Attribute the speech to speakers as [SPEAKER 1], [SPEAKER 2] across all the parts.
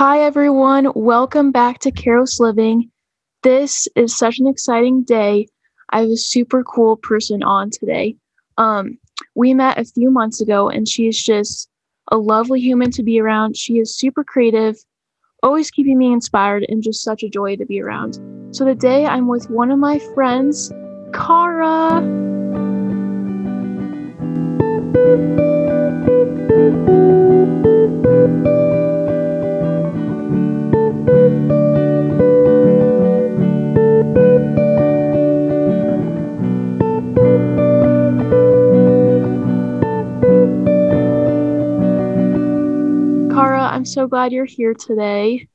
[SPEAKER 1] Hi, everyone. Welcome back to Caros Living. This is such an exciting day. I have a super cool person on today. Um, we met a few months ago, and she is just a lovely human to be around. She is super creative, always keeping me inspired, and just such a joy to be around. So today I'm with one of my friends, Cara. So glad you're here today.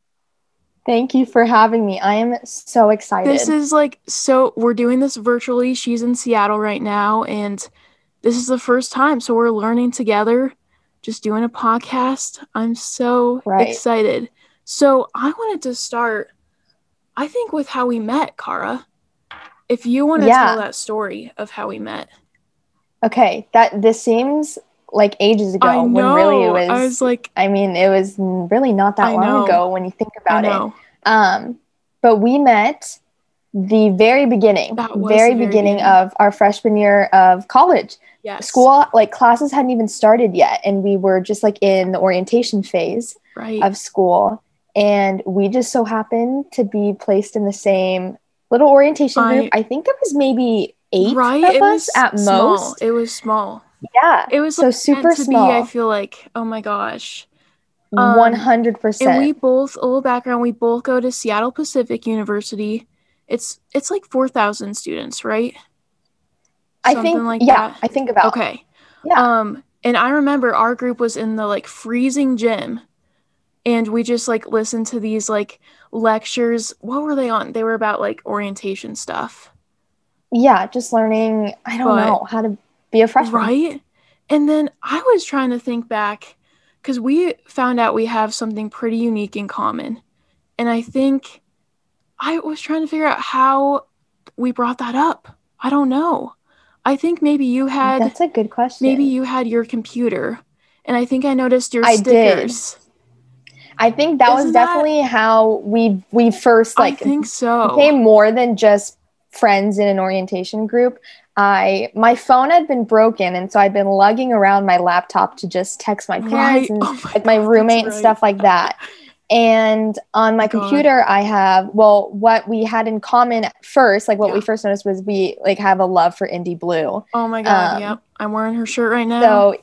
[SPEAKER 2] Thank you for having me. I am so excited.
[SPEAKER 1] This is like so we're doing this virtually. She's in Seattle right now and this is the first time so we're learning together just doing a podcast. I'm so
[SPEAKER 2] Right.
[SPEAKER 1] excited. So, I wanted to start I think with how we met, Cara. If you want to
[SPEAKER 2] Yeah.
[SPEAKER 1] tell that story of how we met.
[SPEAKER 2] okay, that this seems like ages ago
[SPEAKER 1] I know.
[SPEAKER 2] when really it was,
[SPEAKER 1] I was like
[SPEAKER 2] I mean, it was really not that
[SPEAKER 1] I
[SPEAKER 2] long
[SPEAKER 1] know.
[SPEAKER 2] ago when you think about it. Um, but we met the very beginning, very
[SPEAKER 1] very
[SPEAKER 2] beginning
[SPEAKER 1] beginning.
[SPEAKER 2] of our freshman year of college.
[SPEAKER 1] Yes.
[SPEAKER 2] School, like classes hadn't even started yet, and we were just like in the orientation phase
[SPEAKER 1] Right.
[SPEAKER 2] of school. And we just so happened to be placed in the same little orientation
[SPEAKER 1] I-
[SPEAKER 2] group. I think there was maybe eight
[SPEAKER 1] right.
[SPEAKER 2] of
[SPEAKER 1] it
[SPEAKER 2] us at
[SPEAKER 1] small.
[SPEAKER 2] most.
[SPEAKER 1] It was small.
[SPEAKER 2] Yeah.
[SPEAKER 1] It was
[SPEAKER 2] So
[SPEAKER 1] like,
[SPEAKER 2] super
[SPEAKER 1] to
[SPEAKER 2] small.
[SPEAKER 1] Be, I feel like, oh my gosh. Um,
[SPEAKER 2] One hundred
[SPEAKER 1] And
[SPEAKER 2] percent.
[SPEAKER 1] we both, a little background, we both go to Seattle Pacific University. It's it's like four thousand students, right?
[SPEAKER 2] I think.
[SPEAKER 1] like
[SPEAKER 2] yeah.
[SPEAKER 1] that.
[SPEAKER 2] I think about.
[SPEAKER 1] Okay.
[SPEAKER 2] Yeah.
[SPEAKER 1] Um, and I remember our group was in the like freezing gym, and we just like listened to these like lectures. What were they on? They were about like orientation stuff,
[SPEAKER 2] Yeah. Just learning. I don't
[SPEAKER 1] But-
[SPEAKER 2] know how to be a freshman.
[SPEAKER 1] right? And then I was trying to think back because we found out we have something pretty unique in common, and I think I was trying to figure out how we brought that up. I don't know. I think maybe you had
[SPEAKER 2] That's a good question.
[SPEAKER 1] maybe you had your computer, and I think I noticed your
[SPEAKER 2] I did.
[SPEAKER 1] stickers.
[SPEAKER 2] I think that was
[SPEAKER 1] Isn't that-
[SPEAKER 2] definitely how we we first like
[SPEAKER 1] I think so.
[SPEAKER 2] became more than just friends in an orientation group. I my phone had been broken, and so I'd been lugging around my laptop to just text my parents
[SPEAKER 1] Right.
[SPEAKER 2] and
[SPEAKER 1] Oh my
[SPEAKER 2] like my
[SPEAKER 1] God,
[SPEAKER 2] roommate
[SPEAKER 1] that's
[SPEAKER 2] and stuff like that. And on my
[SPEAKER 1] God.
[SPEAKER 2] computer, I have well, what we had in common first, like what we first noticed was we like have a love for indie blue.
[SPEAKER 1] Oh my god,
[SPEAKER 2] Um,
[SPEAKER 1] yep. I'm wearing her shirt right now.
[SPEAKER 2] So,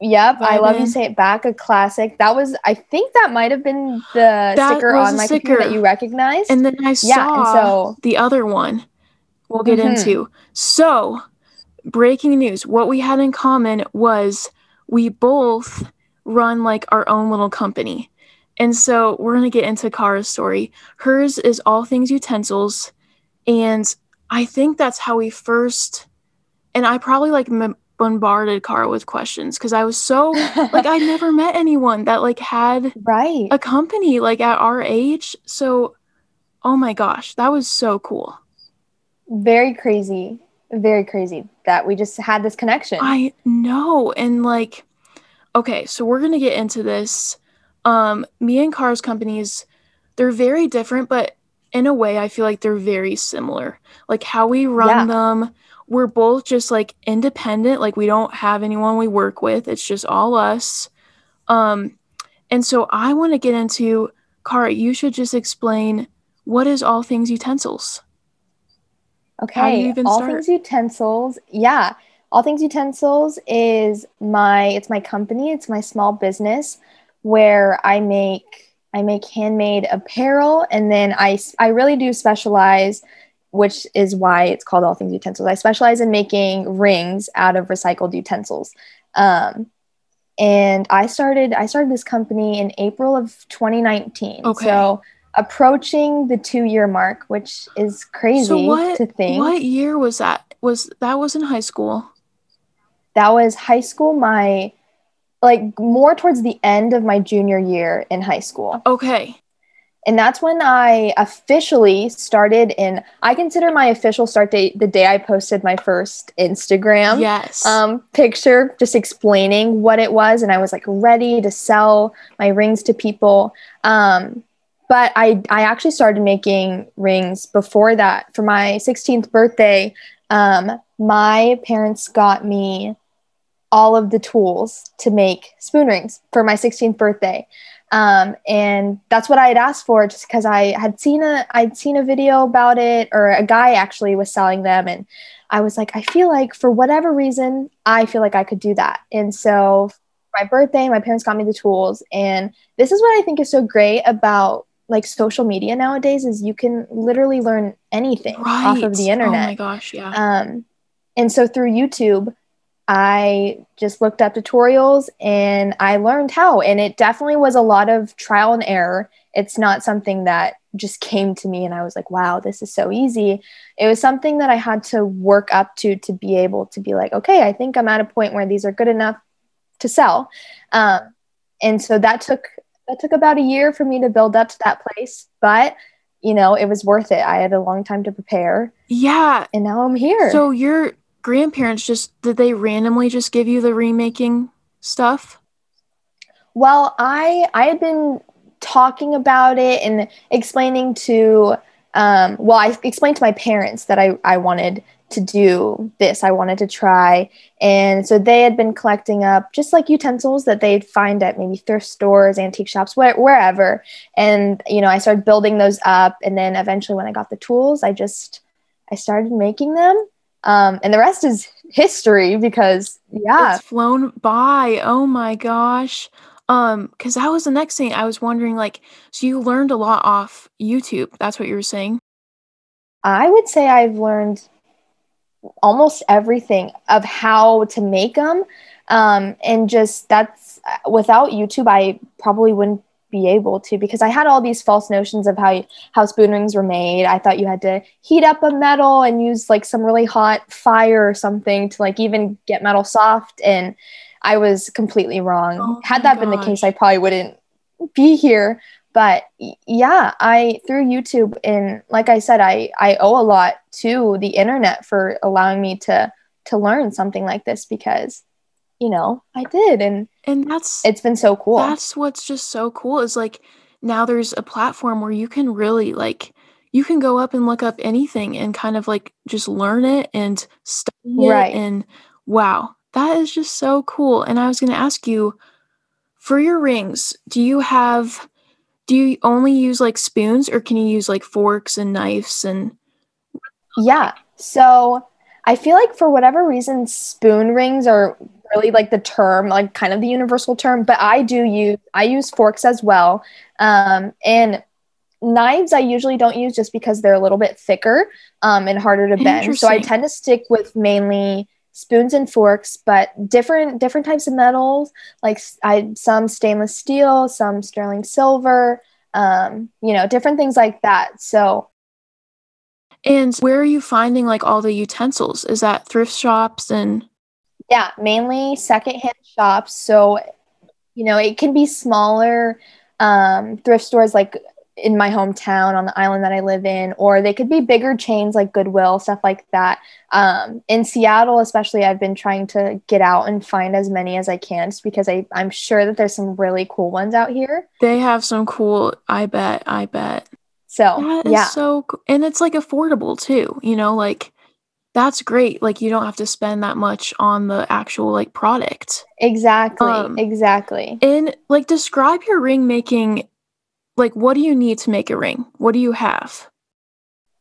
[SPEAKER 2] yep, I love you. Say it back, a classic. That was, I think that might have been the
[SPEAKER 1] That
[SPEAKER 2] sticker on my computer that you recognized.
[SPEAKER 1] and then I saw
[SPEAKER 2] yeah, and so
[SPEAKER 1] the other one we'll get
[SPEAKER 2] Mhm.
[SPEAKER 1] into. So, breaking news. What we had in common was we both run like our own little company. And so, we're going to get into Cara's story. Hers is all things utensils, and I think that's how we first and I probably like m- bombarded Kara with questions because I was so like I never met anyone that like had
[SPEAKER 2] right.
[SPEAKER 1] a company like at our age. So, oh my gosh, that was so cool.
[SPEAKER 2] Very crazy. Very crazy that we just had this connection.
[SPEAKER 1] I know. And like, okay, so we're going to get into this. Um, me and Cara's companies, they're very different, but in a way, I feel like they're very similar. Like how we run
[SPEAKER 2] Yeah.
[SPEAKER 1] them, we're both just like independent. Like we don't have anyone we work with. It's just all us. Um, and so I want to get into Cara, you should just explain what is all things utensils. How do you
[SPEAKER 2] Okay. All
[SPEAKER 1] start?
[SPEAKER 2] things utensils. Yeah. All things utensils is my it's my company, it's my small business where I make I make handmade apparel and then I I really do specialize which is why it's called all things utensils. I specialize in making rings out of recycled utensils. Um and I started I started this company in April of 2019.
[SPEAKER 1] Okay.
[SPEAKER 2] So approaching the 2 year mark, which is crazy
[SPEAKER 1] So what
[SPEAKER 2] to think.
[SPEAKER 1] what year was that? Was that was in high school?
[SPEAKER 2] that was high school my like more towards the end of my junior year in high school
[SPEAKER 1] Okay.
[SPEAKER 2] and that's when I officially started in I consider my official start date the day I posted my first Instagram
[SPEAKER 1] yes
[SPEAKER 2] um, picture just explaining what it was and I was like ready to sell my rings to people um, but I I actually started making rings before that. For my 16th birthday um, my parents got me all of the tools to make spoon rings for my 16th birthday. Um, and that's what I had asked for just because I had seen a I'd seen a video about it or a guy actually was selling them. And I was like I feel like for whatever reason I feel like I could do that. And so my birthday my parents got me the tools. And this is what I think is so great about like social media nowadays is you can literally learn anything right. off of the internet.
[SPEAKER 1] Oh my gosh, yeah.
[SPEAKER 2] Um, and so through YouTube, I just looked up tutorials and I learned how. And it definitely was a lot of trial and error. It's not something that just came to me and I was like, wow, this is so easy. It was something that I had to work up to to be able to be like, okay, I think I'm at a point where these are good enough to sell. Um, and so that took that took about a year for me to build up to that place, but you know, it was worth it. I had a long time to prepare.
[SPEAKER 1] Yeah.
[SPEAKER 2] And now I'm here.
[SPEAKER 1] So your grandparents just did they randomly just give you the remaking stuff?
[SPEAKER 2] Well, I I had been talking about it and explaining to um, well, I explained to my parents that I, I wanted to do this. I wanted to try. And so they had been collecting up just like utensils that they'd find at maybe thrift stores, antique shops, wh- wherever. And, you know, I started building those up. And then eventually when I got the tools, I just, I started making them. Um, and the rest is history because, yeah.
[SPEAKER 1] It's flown by. Oh my gosh. Um, because that was the next thing I was wondering, like, so you learned a lot off YouTube. That's what you were saying.
[SPEAKER 2] I would say I've learned almost everything of how to make them. Um, and just that's without YouTube, I probably wouldn't be able to because I had all these false notions of how how spoon rings were made. I thought you had to heat up a metal and use like some really hot fire or something to like even get metal soft and I was completely wrong. Oh had that gosh. been the case, I probably wouldn't be here but yeah i through youtube and like i said i i owe a lot to the internet for allowing me to to learn something like this because you know i did and
[SPEAKER 1] and that's
[SPEAKER 2] it's been so cool
[SPEAKER 1] that's what's just so cool is like now there's a platform where you can really like you can go up and look up anything and kind of like just learn it and study right. it and wow that is just so cool and i was going to ask you for your rings do you have do you only use like spoons or can you use like forks and knives and
[SPEAKER 2] yeah so i feel like for whatever reason spoon rings are really like the term like kind of the universal term but i do use i use forks as well um, and knives i usually don't use just because they're a little bit thicker um, and harder to bend. So i tend to stick with mainly spoons and forks but different different types of metals. Like i some stainless steel some sterling silver um you know different things like that. So
[SPEAKER 1] and where are you finding like all the utensils? Is that thrift shops and
[SPEAKER 2] yeah mainly secondhand shops. So you know it can be smaller um thrift stores like in my hometown on the island that I live in, or they could be bigger chains like Goodwill, stuff like that. Um, in Seattle, especially, I've been trying to get out and find as many as I can just because I, I'm sure that there's some really cool ones out here.
[SPEAKER 1] They have some cool, I bet, I bet.
[SPEAKER 2] So, yeah.
[SPEAKER 1] So, and it's like affordable too, you know, like that's great. Like you don't have to spend that much on the actual like product.
[SPEAKER 2] Exactly. Um, exactly.
[SPEAKER 1] And like describe your ring making like what do you need to make a ring? What do you have?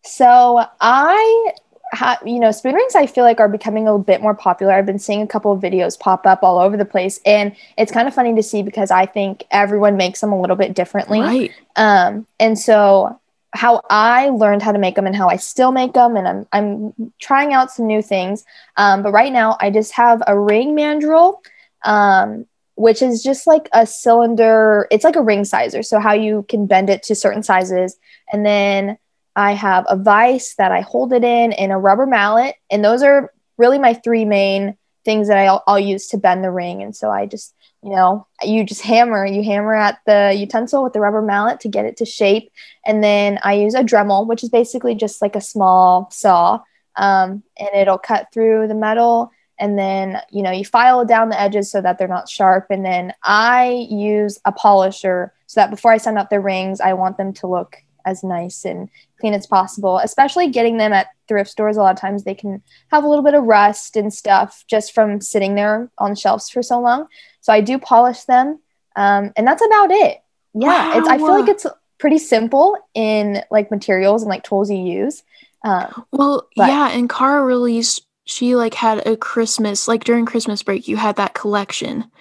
[SPEAKER 2] So I have, you know, spoon rings I feel like are becoming a bit more popular. I've been seeing a couple of videos pop up all over the place and it's kind of funny to see because I think everyone makes them a little bit differently.
[SPEAKER 1] Right.
[SPEAKER 2] Um, and so how I learned how to make them and how I still make them and I'm I'm trying out some new things. Um, but right now I just have a ring mandrel um, which is just like a cylinder. It's like a ring sizer. So, how you can bend it to certain sizes. And then I have a vise that I hold it in and a rubber mallet. And those are really my three main things that I'll, I'll use to bend the ring. And so I just you know, you just hammer, you hammer at the utensil with the rubber mallet to get it to shape. And then I use a Dremel, which is basically just like a small saw, um, and it'll cut through the metal. And then, you know, you file down the edges so that they're not sharp. And then I use a polisher so that before I send out the rings, I want them to look as nice and clean as possible, especially getting them at thrift stores. A lot of times they can have a little bit of rust and stuff just from sitting there on shelves for so long. So I do polish them. Um, and that's about it. Yeah. Wow. It's, I feel like it's pretty simple in like materials and like tools you use.
[SPEAKER 1] Um, well, but- yeah. And Cara released, she like had a Christmas, like during Christmas break, you had that collection.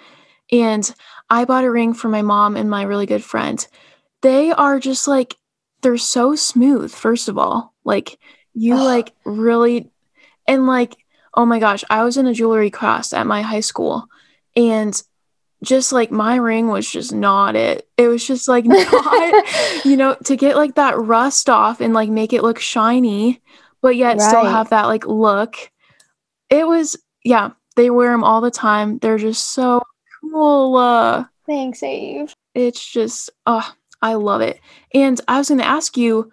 [SPEAKER 1] And I bought a ring for my mom and my really good friend. They are just like they're so smooth first of all like you like really and like oh my gosh i was in a jewelry class at my high school and just like my ring was just not it it was just like not you know to get like that rust off and like make it look shiny but yet right. still have that like look it was yeah they wear them all the time they're just so cool uh
[SPEAKER 2] thanks Eve.
[SPEAKER 1] it's just oh I love it. And I was going to ask you,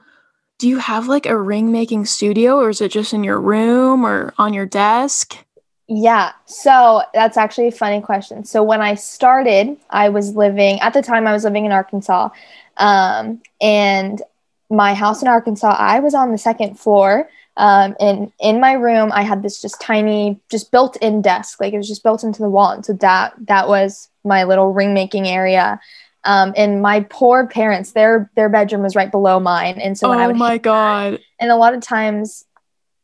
[SPEAKER 1] do you have like a ring making studio or is it just in your room or on your desk?
[SPEAKER 2] Yeah. So that's actually a funny question. So when I started, I was living, at the time, I was living in Arkansas. Um, and my house in Arkansas, I was on the second floor. Um, and in my room, I had this just tiny, just built in desk. Like it was just built into the wall. And so that, that was my little ring making area. Um, and my poor parents, their their bedroom was right below mine, and so when
[SPEAKER 1] oh
[SPEAKER 2] I would
[SPEAKER 1] my god,
[SPEAKER 2] and a lot of times,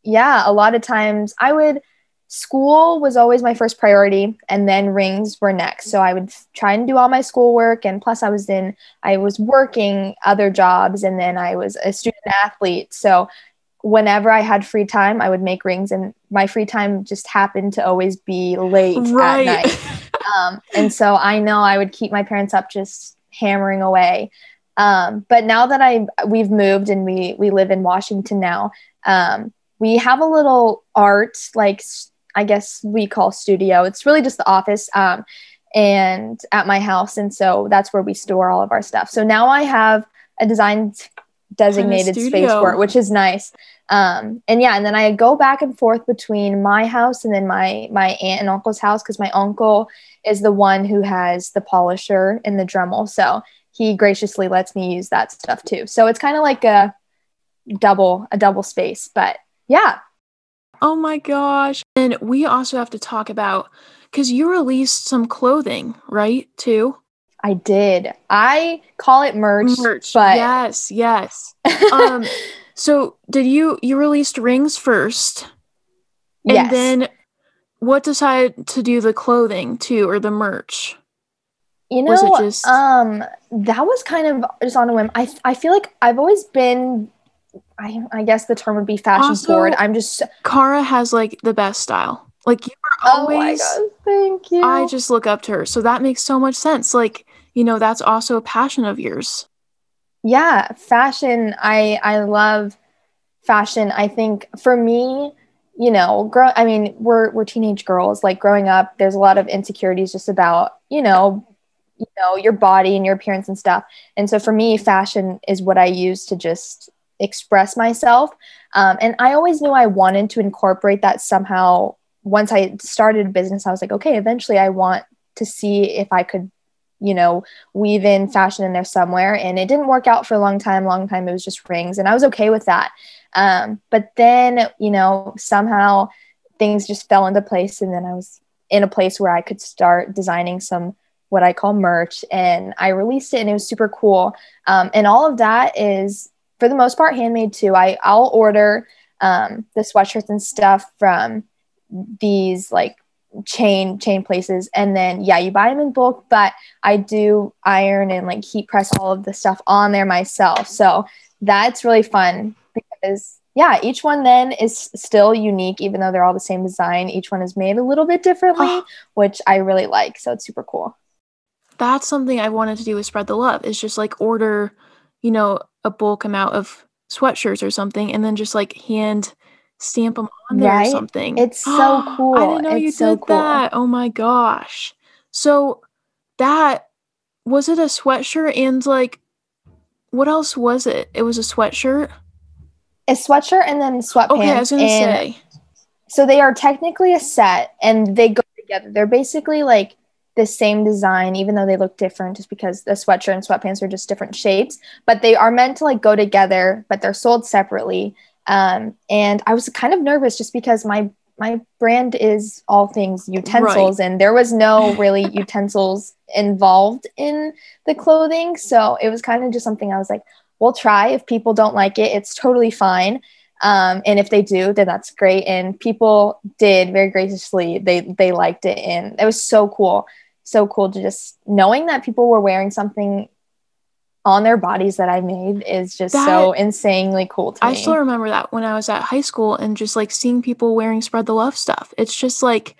[SPEAKER 2] yeah, a lot of times I would. School was always my first priority, and then rings were next. So I would try and do all my schoolwork, and plus I was in, I was working other jobs, and then I was a student athlete. So whenever I had free time, I would make rings, and my free time just happened to always be late right. at night. Um, and so I know I would keep my parents up just hammering away. Um, but now that I we've moved and we we live in Washington now, um, we have a little art like I guess we call studio. It's really just the office um, and at my house, and so that's where we store all of our stuff. So now I have a design designated space for it, which is nice. Um, and yeah, and then I go back and forth between my house and then my my aunt and uncle's house because my uncle is the one who has the polisher and the Dremel, so he graciously lets me use that stuff too. So it's kind of like a double a double space, but yeah.
[SPEAKER 1] Oh my gosh! And we also have to talk about because you released some clothing, right? Too.
[SPEAKER 2] I did. I call it merch.
[SPEAKER 1] Merch. But yes, yes. um, so did you you released rings first? And yes. then what decided to do the clothing too or the merch?
[SPEAKER 2] You know, just... um that was kind of just on a whim. I I feel like I've always been I I guess the term would be fashion also, forward. I'm just
[SPEAKER 1] Cara has like the best style. Like you are always
[SPEAKER 2] Oh my god, thank you.
[SPEAKER 1] I just look up to her. So that makes so much sense. Like, you know, that's also a passion of yours.
[SPEAKER 2] Yeah fashion. I i love fashion. I think for me you know grow i mean we're we're teenage girls. Like growing up there's a lot of insecurities just about you know you know your body and your appearance and stuff. And so for me fashion is what i use to just express myself. Um, and i always knew i wanted to incorporate that somehow. Once i started a business i was like okay eventually i want to see if i could you know, weave in fashion in there somewhere. And it didn't work out for a long time, long time. It was just rings. And I was okay with that. Um, but then, you know, somehow things just fell into place. And then I was in a place where I could start designing some what I call merch. And I released it and it was super cool. Um, and all of that is, for the most part, handmade too. I, I'll order um, the sweatshirts and stuff from these like chain chain places. And then yeah you buy them in bulk but i do iron and like heat press all of the stuff on there myself. So that's really fun because yeah each one then is still unique even though they're all the same design. Each one is made a little bit differently oh. which i really like. So it's super cool.
[SPEAKER 1] That's something i wanted to do with spread the love is just like order you know a bulk amount of sweatshirts or something and then just like hand stamp them on there right? or something.
[SPEAKER 2] It's so cool.
[SPEAKER 1] I didn't know
[SPEAKER 2] it's
[SPEAKER 1] you
[SPEAKER 2] so
[SPEAKER 1] did cool. that. Oh my gosh. So that was it a sweatshirt and like what else was it? It was a sweatshirt.
[SPEAKER 2] A sweatshirt and then sweatpants.
[SPEAKER 1] Okay, I was gonna
[SPEAKER 2] and
[SPEAKER 1] say.
[SPEAKER 2] so they are technically a set and they go together. They're basically like the same design, even though they look different, just because the sweatshirt and sweatpants are just different shapes. But they are meant to like go together, but they're sold separately. Um, and I was kind of nervous just because my my brand is all things utensils, and there was no really utensils involved in the clothing. So it was kind of just something I was like, we'll try. If people don't like it, it's totally fine. Um, and if they do, then that's great. And people did very graciously. They they liked it, and it was so cool, so cool to just knowing that people were wearing something on their bodies that I made is just
[SPEAKER 1] That-
[SPEAKER 2] so insanely cool to
[SPEAKER 1] I
[SPEAKER 2] me.
[SPEAKER 1] still remember that when I was at high school and just like seeing people wearing spread the love stuff. It's just like,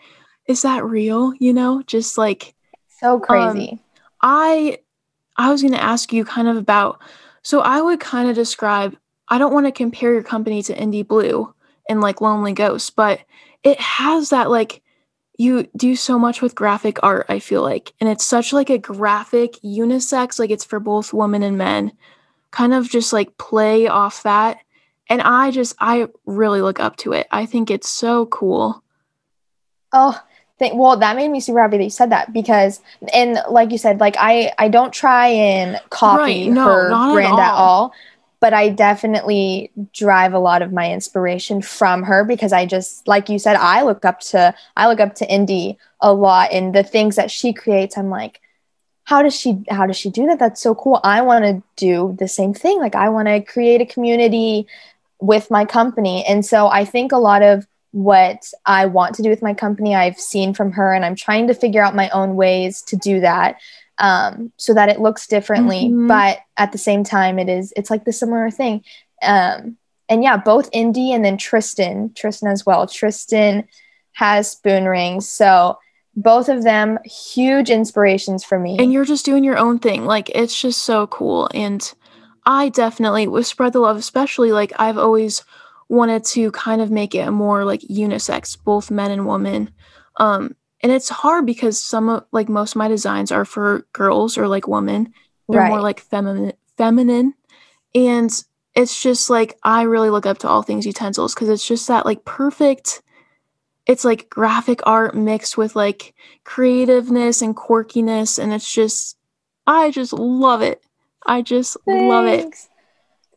[SPEAKER 1] is that real? You know, just like
[SPEAKER 2] so
[SPEAKER 1] Um,
[SPEAKER 2] crazy.
[SPEAKER 1] I I was going to ask you kind of about so I would kind of describe I don't want to compare your company to Indie Blue and like Lonely Ghost, but it has that like you do so much with graphic art, I feel like. And it's such like a graphic unisex, like it's for both women and men. Kind of just like play off that. And I just I really look up to it. I think it's so cool.
[SPEAKER 2] Oh, th- well, that made me super happy that you said that because, and like you said, like I, I don't try and copy
[SPEAKER 1] Right, no,
[SPEAKER 2] her
[SPEAKER 1] not at
[SPEAKER 2] brand at
[SPEAKER 1] all.
[SPEAKER 2] But I definitely drive a lot of my inspiration from her because I just, like you said, I look up to, I look up to Indy a lot, and the things that she creates, I'm like, how does she, how does she do that? That's so cool. I want to do the same thing. Like I want to create a community with my company, and so I think a lot of what I want to do with my company, I've seen from her, and I'm trying to figure out my own ways to do that um, so that it looks differently.
[SPEAKER 1] Mhm.
[SPEAKER 2] But at the same time, it is it's like the similar thing. Um, and yeah, both Indy and then Tristan, Tristan as well. Tristan has spoon rings, so both of them huge inspirations for me.
[SPEAKER 1] and you're just doing your own thing like it's just so cool and i definitely with spread the love especially like i've always wanted to kind of make it more like unisex both men and women um and it's hard because some of like most of my designs are for girls or like women. They're more like feminine feminine. And it's just like i really look up to all things utensils because it's just that like perfect it's like graphic art mixed with like creativeness and quirkiness and it's just i just love it. I just love it.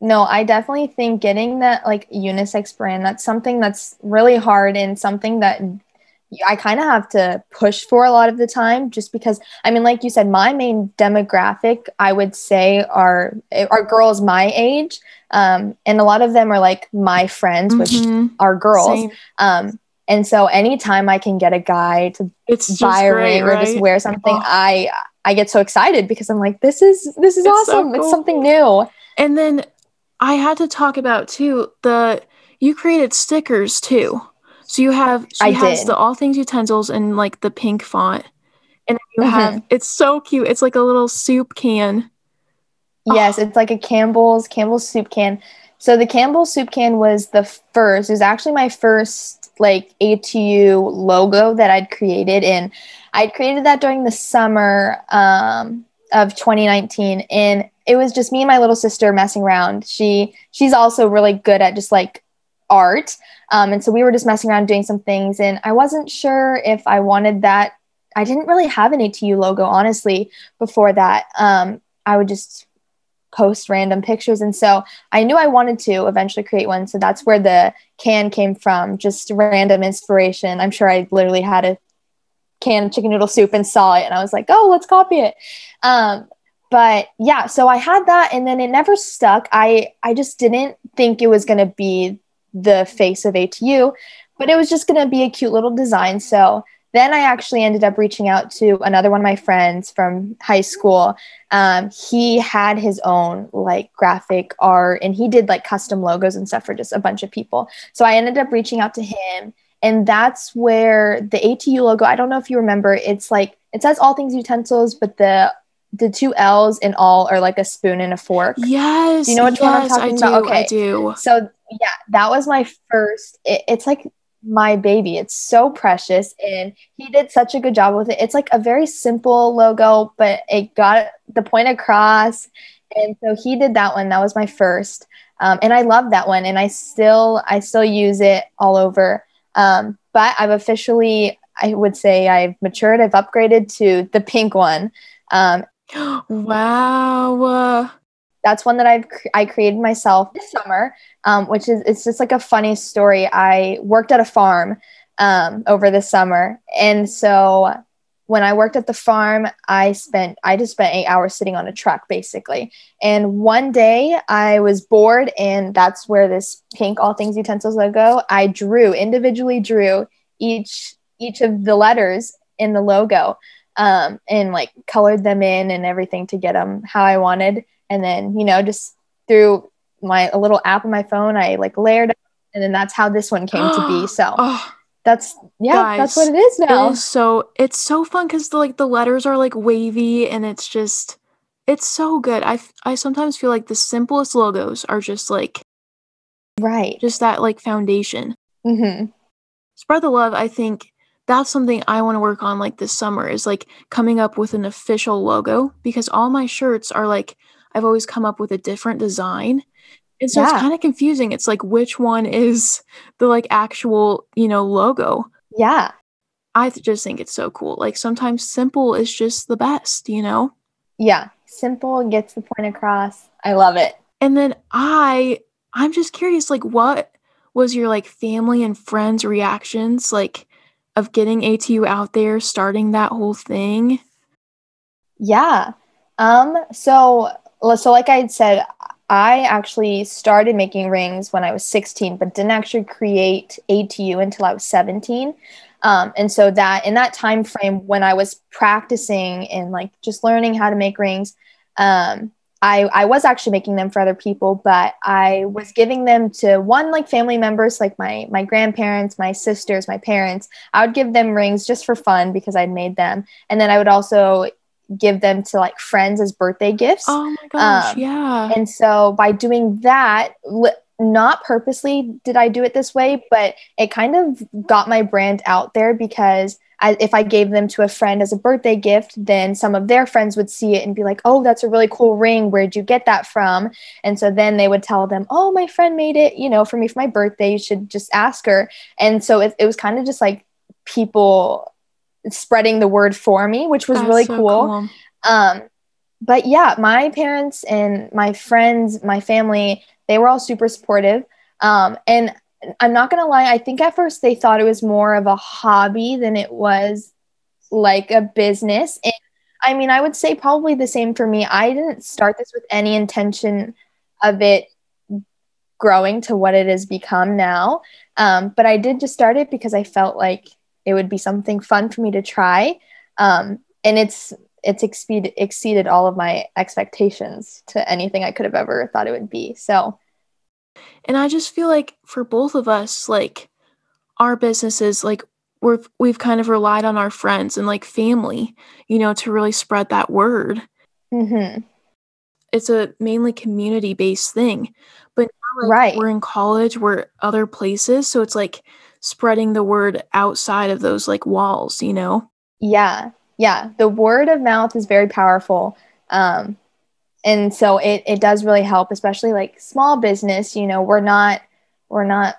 [SPEAKER 2] No, I definitely think getting that like unisex brand, that's something that's really hard and something that I kind of have to push for a lot of the time just because I mean like you said my main demographic I would say are are girls my age um and a lot of them are like my friends which
[SPEAKER 1] Mhm.
[SPEAKER 2] are girls. Um and so anytime I can get a guy to
[SPEAKER 1] it's
[SPEAKER 2] buy a ring or just wear something
[SPEAKER 1] Oh.
[SPEAKER 2] I I get so excited because I'm like this is this is
[SPEAKER 1] It's so
[SPEAKER 2] awesome. It's something new.
[SPEAKER 1] And then i had to talk about too the you created stickers too so you have she
[SPEAKER 2] I
[SPEAKER 1] has
[SPEAKER 2] did.
[SPEAKER 1] the all things utensils in like the pink font and you
[SPEAKER 2] Mhm.
[SPEAKER 1] have it's so cute it's like a little soup can
[SPEAKER 2] Yes, it's like a Campbell's Campbell's soup can. So the Campbell's soup can was the first. It was actually my first like ATU logo that I'd created, and I'd created that during the summer um, of 2019, and it was just me and my little sister messing around. She she's also really good at just like art, um, and so we were just messing around doing some things, and I wasn't sure if I wanted that. I didn't really have an ATU logo honestly before that. Um, I would just post random pictures. And so I knew I wanted to eventually create one. So that's where the can came from, just random inspiration. I'm sure I literally had a can of chicken noodle soup and saw it and I was like, oh, let's copy it. Um, but yeah, so I had that and then it never stuck. I I just didn't think it was gonna be the face of ATU, but it was just gonna be a cute little design. So then I actually ended up reaching out to another one of my friends from high school um, he had his own like graphic art and he did like custom logos and stuff for just a bunch of people. So I ended up reaching out to him, and that's where the ATU logo. I don't know if you remember. It's like it says all things utensils, but the the two L's in all are like a spoon and a fork.
[SPEAKER 1] yes
[SPEAKER 2] Do you know which one I'm
[SPEAKER 1] yes,
[SPEAKER 2] talking
[SPEAKER 1] I do
[SPEAKER 2] about?
[SPEAKER 1] i
[SPEAKER 2] Okay.
[SPEAKER 1] do
[SPEAKER 2] So yeah, that was my first. It, it's like my baby. It's so precious. And he did such a good job with it. It's like a very simple logo, but it got the point across. And so he did that one. That was my first. Um, and I love that one. And I still, I still use it all over. Um, but I've officially, I would say I've matured. I've upgraded to the pink one. Um,
[SPEAKER 1] wow.
[SPEAKER 2] That's one that I've I created myself this summer, um, which is it's just like a funny story. I worked at a farm um, over the summer, and so when I worked at the farm, I spent I just spent eight hours sitting on a truck basically. And one day I was bored, and that's where this pink All Things Utensils logo. I drew individually drew each each of the letters in the logo, um, and like colored them in and everything to get them how I wanted. And then you know just through my a little app on my phone i like layered and then that's how this one came to be. So oh, that's yeah guys, that's what it is now.
[SPEAKER 1] it is so it's so fun because the like the letters are like wavy and it's just it's so good. I i sometimes feel like the simplest logos are just like
[SPEAKER 2] right.
[SPEAKER 1] just that like foundation.
[SPEAKER 2] Mm-hmm.
[SPEAKER 1] spread the love i think that's something I want to work on like this summer is like coming up with an official logo because all my shirts are like I've always come up with a different design. And so yeah. it's kind of confusing. It's like which one is the like actual, you know, logo.
[SPEAKER 2] Yeah.
[SPEAKER 1] I just think it's so cool. Like sometimes simple is just the best, you know?
[SPEAKER 2] Yeah. Simple gets the point across. I love it.
[SPEAKER 1] And then I I'm just curious like what was your like family and friends reactions like of getting ATU out there, starting that whole thing?
[SPEAKER 2] Yeah. Um so so like I said, I actually started making rings when I was 16, but didn't actually create ATU until I was 17. Um, and so that in that time frame when I was practicing and like just learning how to make rings, um, I, I was actually making them for other people, but I was giving them to one like family members, like my my grandparents, my sisters, my parents. I would give them rings just for fun because I'd made them, and then I would also give them to like friends as birthday gifts.
[SPEAKER 1] Oh my gosh, um, yeah.
[SPEAKER 2] And so by doing that, li- not purposely did I do it this way, but it kind of got my brand out there because I, if I gave them to a friend as a birthday gift, then some of their friends would see it and be like, "Oh, that's a really cool ring. Where'd you get that from?" And so then they would tell them, "Oh, my friend made it, you know, for me for my birthday. You should just ask her." And so it, it was kind of just like people spreading the word for me, which was That's really so cool. cool. Um, but yeah, my parents and my friends, my family, they were all super supportive. Um, and I'm not gonna lie, I think at first they thought it was more of a hobby than it was like a business. And I mean, I would say probably the same for me. I didn't start this with any intention of it growing to what it has become now. Um, but I did just start it because I felt like it would be something fun for me to try. Um, and it's it's exceeded exceeded all of my expectations to anything I could have ever thought it would be. So
[SPEAKER 1] and I just feel like for both of us, like our businesses, like we're we've kind of relied on our friends and like family, you know, to really spread that word.
[SPEAKER 2] Mm-hmm.
[SPEAKER 1] It's a mainly community based thing, but now, like,
[SPEAKER 2] right.
[SPEAKER 1] we're in college, we're other places, so it's like spreading the word outside of those like walls, you know?
[SPEAKER 2] Yeah. Yeah. The word of mouth is very powerful. Um, and so it, it does really help, especially like small business, you know, we're not, we're not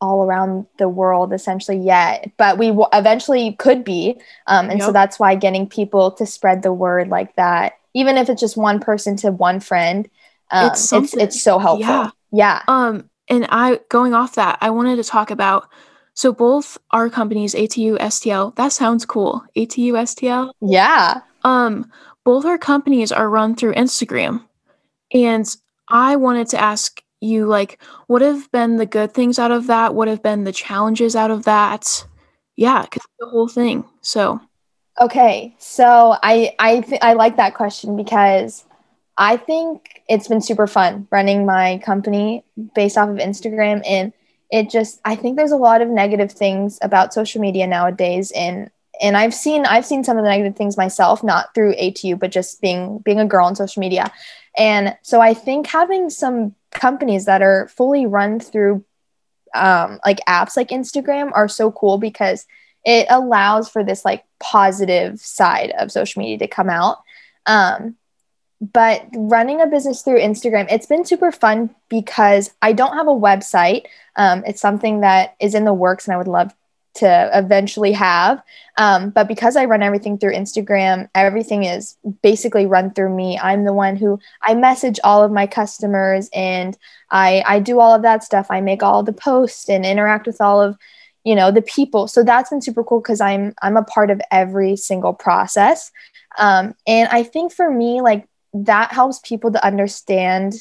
[SPEAKER 2] all around the world essentially yet, but we w- eventually could be. Um, and yep. so that's why getting people to spread the word like that, even if it's just one person to one friend, um, it's, it's, it's so helpful. Yeah. yeah.
[SPEAKER 1] Um, and I going off that, I wanted to talk about so both our companies, ATU STL, that sounds cool. ATU STL?
[SPEAKER 2] Yeah.
[SPEAKER 1] Um, both our companies are run through Instagram. And I wanted to ask you like what have been the good things out of that? What have been the challenges out of that? Yeah, cuz the whole thing. So
[SPEAKER 2] Okay. So I I th- I like that question because I think it's been super fun running my company based off of Instagram and it just i think there's a lot of negative things about social media nowadays and and i've seen i've seen some of the negative things myself not through atu but just being being a girl on social media and so i think having some companies that are fully run through um, like apps like Instagram are so cool because it allows for this like positive side of social media to come out. Um, but running a business through Instagram, it's been super fun because I don't have a website. Um, it's something that is in the works and I would love to eventually have. Um, but because I run everything through Instagram, everything is basically run through me. I'm the one who I message all of my customers and I, I do all of that stuff. I make all the posts and interact with all of you know the people so that's been super cool because i'm i'm a part of every single process um, and i think for me like that helps people to understand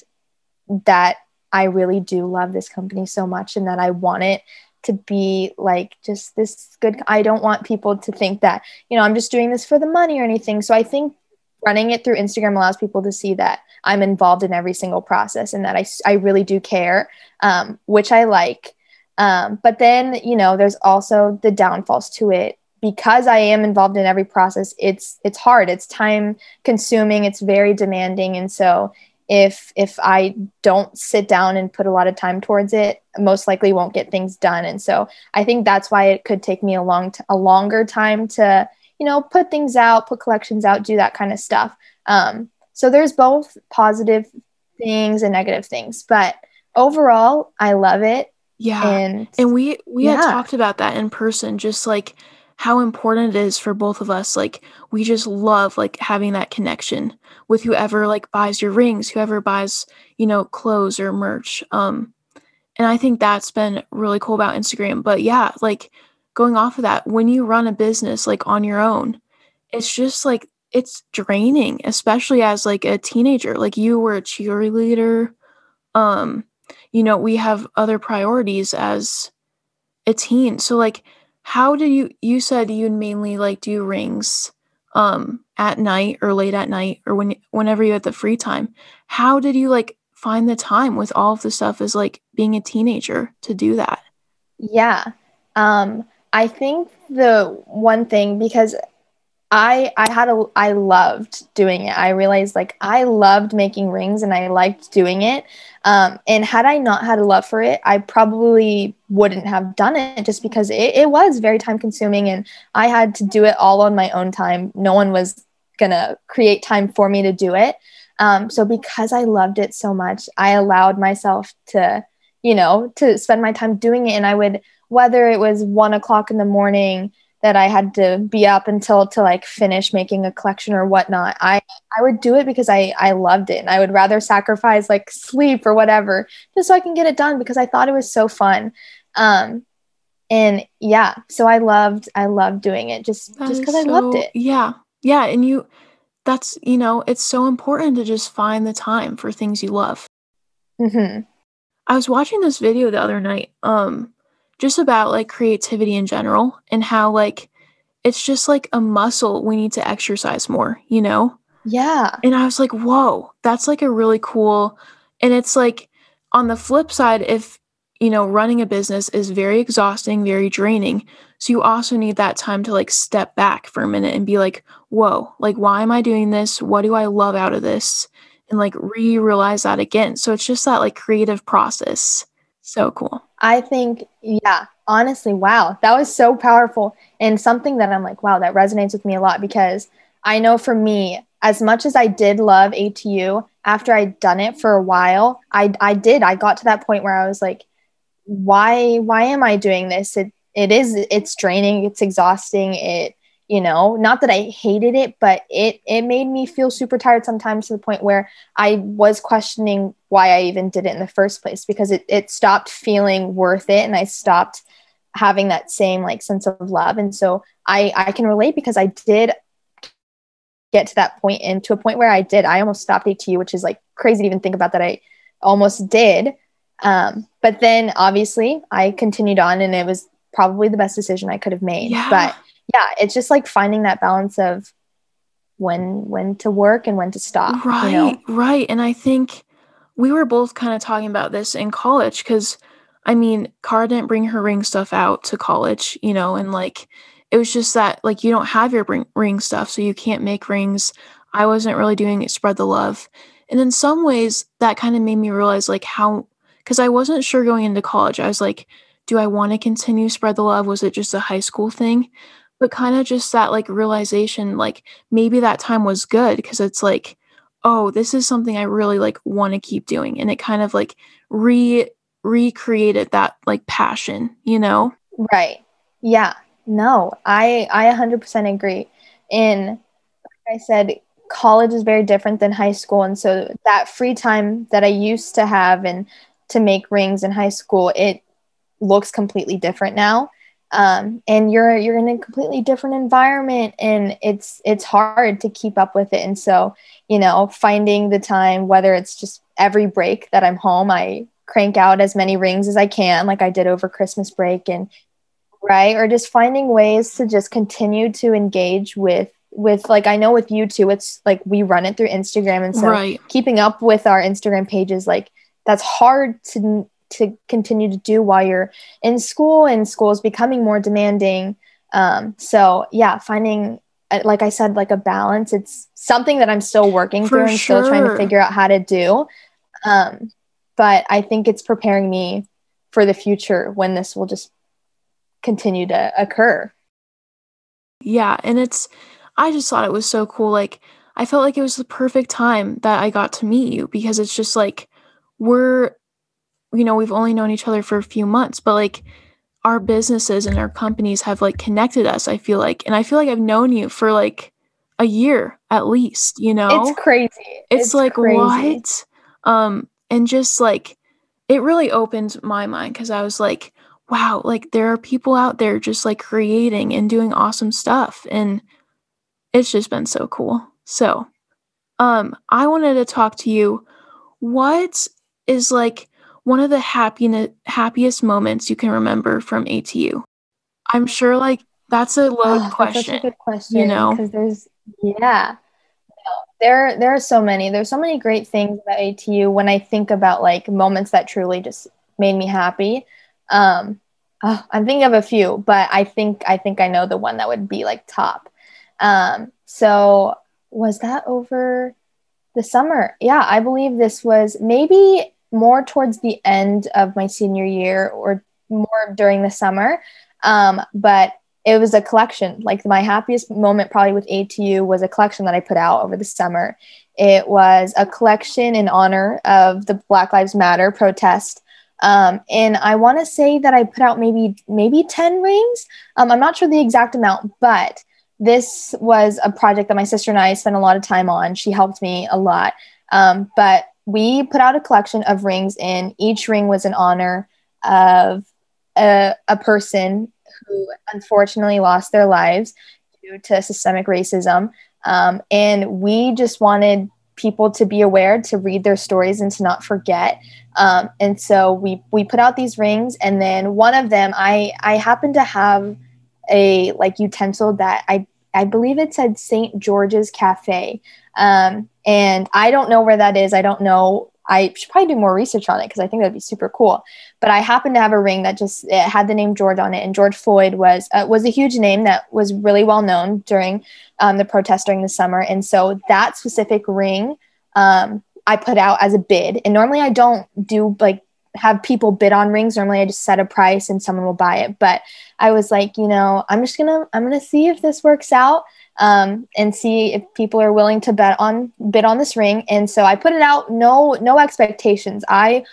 [SPEAKER 2] that i really do love this company so much and that i want it to be like just this good i don't want people to think that you know i'm just doing this for the money or anything. So i think running it through instagram allows people to see that i'm involved in every single process and that i, I really do care um, which i like. Um, but then you know there's also the downfalls to it. Because i am involved in every process it's it's hard. It's time consuming. It's very demanding. And so if if i don't sit down and put a lot of time towards it most likely won't get things done. And so i think that's why it could take me a long t- a longer time to you know put things out put collections out do that kind of stuff. Um, so there's both positive things and negative things but overall i love it.
[SPEAKER 1] Yeah. And, and we we yeah. had talked about that in person just like how important it is for both of us like we just love like having that connection with whoever like buys your rings whoever buys you know clothes or merch um and i think that's been really cool about instagram but yeah like going off of that when you run a business like on your own it's just like it's draining especially as like a teenager like you were a cheerleader um you know we have other priorities as a teen so like how do you you said you'd mainly like do rings um at night or late at night or when whenever you had the free time. How did you like find the time with all of the stuff as like being a teenager to do that?
[SPEAKER 2] Yeah. Um i think the one thing because I I had a I loved doing it. I realized like I loved making rings and I liked doing it. Um, and had I not had a love for it, I probably wouldn't have done it just because it, it was very time consuming and I had to do it all on my own time. No one was gonna create time for me to do it. Um, so because I loved it so much, I allowed myself to, you know, to spend my time doing it. And I would, whether it was one o'clock in the morning that I had to be up until to like finish making a collection or whatnot. I I would do it because I I loved it and I would rather sacrifice like sleep or whatever just so I can get it done because I thought it was so fun. Um and yeah, so I loved I loved doing it just that just because so, I loved it.
[SPEAKER 1] Yeah. Yeah, and you that's you know, it's so important to just find the time for things you love. Mhm. I was watching this video the other night. Um just about like creativity in general and how like it's just like a muscle we need to exercise more, you know?
[SPEAKER 2] Yeah.
[SPEAKER 1] And I was like, whoa, that's like a really cool. And it's like on the flip side, if, you know, running a business is very exhausting, very draining. So you also need that time to like step back for a minute and be like, whoa, like, why am I doing this? What do I love out of this? And like re realize that again. So it's just that like creative process. So cool.
[SPEAKER 2] I think, yeah, honestly, wow, that was so powerful and something that I'm like, wow, that resonates with me a lot because I know for me, as much as I did love ATU, after I'd done it for a while, I I did. I got to that point where I was like, why why am I doing this? It it is it's draining, it's exhausting, it you know not that i hated it but it it made me feel super tired sometimes to the point where i was questioning why i even did it in the first place because it, it stopped feeling worth it and i stopped having that same like sense of love. And so i i can relate because i did get to that point and to a point where i did. I almost stopped atu which is like crazy to even think about that i almost did. Um, but then obviously i continued on and it was probably the best decision i could have made. Yeah. but yeah, it's just like finding that balance of when when to work and when to stop.
[SPEAKER 1] Right,
[SPEAKER 2] you know?
[SPEAKER 1] right. And I think we were both kind of talking about this in college because I mean, Cara didn't bring her ring stuff out to college, you know, and like it was just that like you don't have your bring, ring stuff, so you can't make rings. I wasn't really doing it, spread the love. And in some ways, that kind of made me realize like how because I wasn't sure going into college. I was like, do I want to continue spread the love? Was it just a high school thing? But kind of just that like realization, like maybe that time was good because it's like, oh, this is something I really like want to keep doing. And it kind of like re recreated that like passion, you know?
[SPEAKER 2] Right. Yeah. No, I I 100% agree. In like I said, college is very different than high school and so that free time that I used to have and to make rings in high school, it looks completely different now. Um, and you're you're in a completely different environment and it's it's hard to keep up with it and so you know finding the time whether it's just every break that i'm home i crank out as many rings as i can like i did over christmas break and right or just finding ways to just continue to engage with with like i know with you too it's like we run it through instagram and so right. keeping up with our instagram pages like that's hard to to continue to do while you're in school and school is becoming more demanding. Um, so yeah finding uh, like i said like a balance it's something that i'm still working For through and sure. still trying to figure out how to do. Um, but i think it's preparing me for the future when this will just continue to occur.
[SPEAKER 1] Yeah and it's i just thought it was so cool like i felt like it was the perfect time that i got to meet you because it's just like we're you know, we've only known each other for a few months, but like our businesses and our companies have like connected us, I feel like. And I feel like I've known you for like a year at least, you know?
[SPEAKER 2] It's crazy.
[SPEAKER 1] It's, it's like crazy. what? Um and just like it really opened my mind cuz I was like, wow, like there are people out there just like creating and doing awesome stuff and it's just been so cool. So, um I wanted to talk to you what is like one of the happiness happiest moments you can remember from ATU? I'm sure like that's a load oh, question. That's a good question. You know,
[SPEAKER 2] because there's yeah. There, there are so many. There's so many great things about ATU. When I think about like moments that truly just made me happy, um, oh, I'm thinking of a few, but I think I think I know the one that would be like top. Um, so was that over the summer? Yeah, I believe this was maybe more towards the end of my senior year or more during the summer. Um, but it was a collection. Like my happiest moment probably with ATU was a collection that I put out over the summer. It was a collection in honor of the Black Lives Matter protest. Um, and I want to say that I put out maybe maybe 10 rings. Um, I'm not sure the exact amount, but this was a project that my sister and I spent a lot of time on. She helped me a lot. Um, but we put out a collection of rings, and each ring was in honor of a, a person who unfortunately lost their lives due to systemic racism. Um, and we just wanted people to be aware, to read their stories, and to not forget. Um, and so we we put out these rings, and then one of them, I I happened to have a like utensil that I I believe it said St. George's Cafe. Um, and I don't know where that is. I don't know. I should probably do more research on it because I think that'd be super cool. But I happen to have a ring that just had the name George on it, and George Floyd was uh, was a huge name that was really well known during um, the protest during the summer. And so that specific ring um, I put out as a bid. And normally I don't do like have people bid on rings. Normally I just set a price and someone will buy it. But I was like, you know, I'm just gonna I'm gonna see if this works out um, and see if people are willing to bet on bid on this ring. And so I put it out, no no expectations. I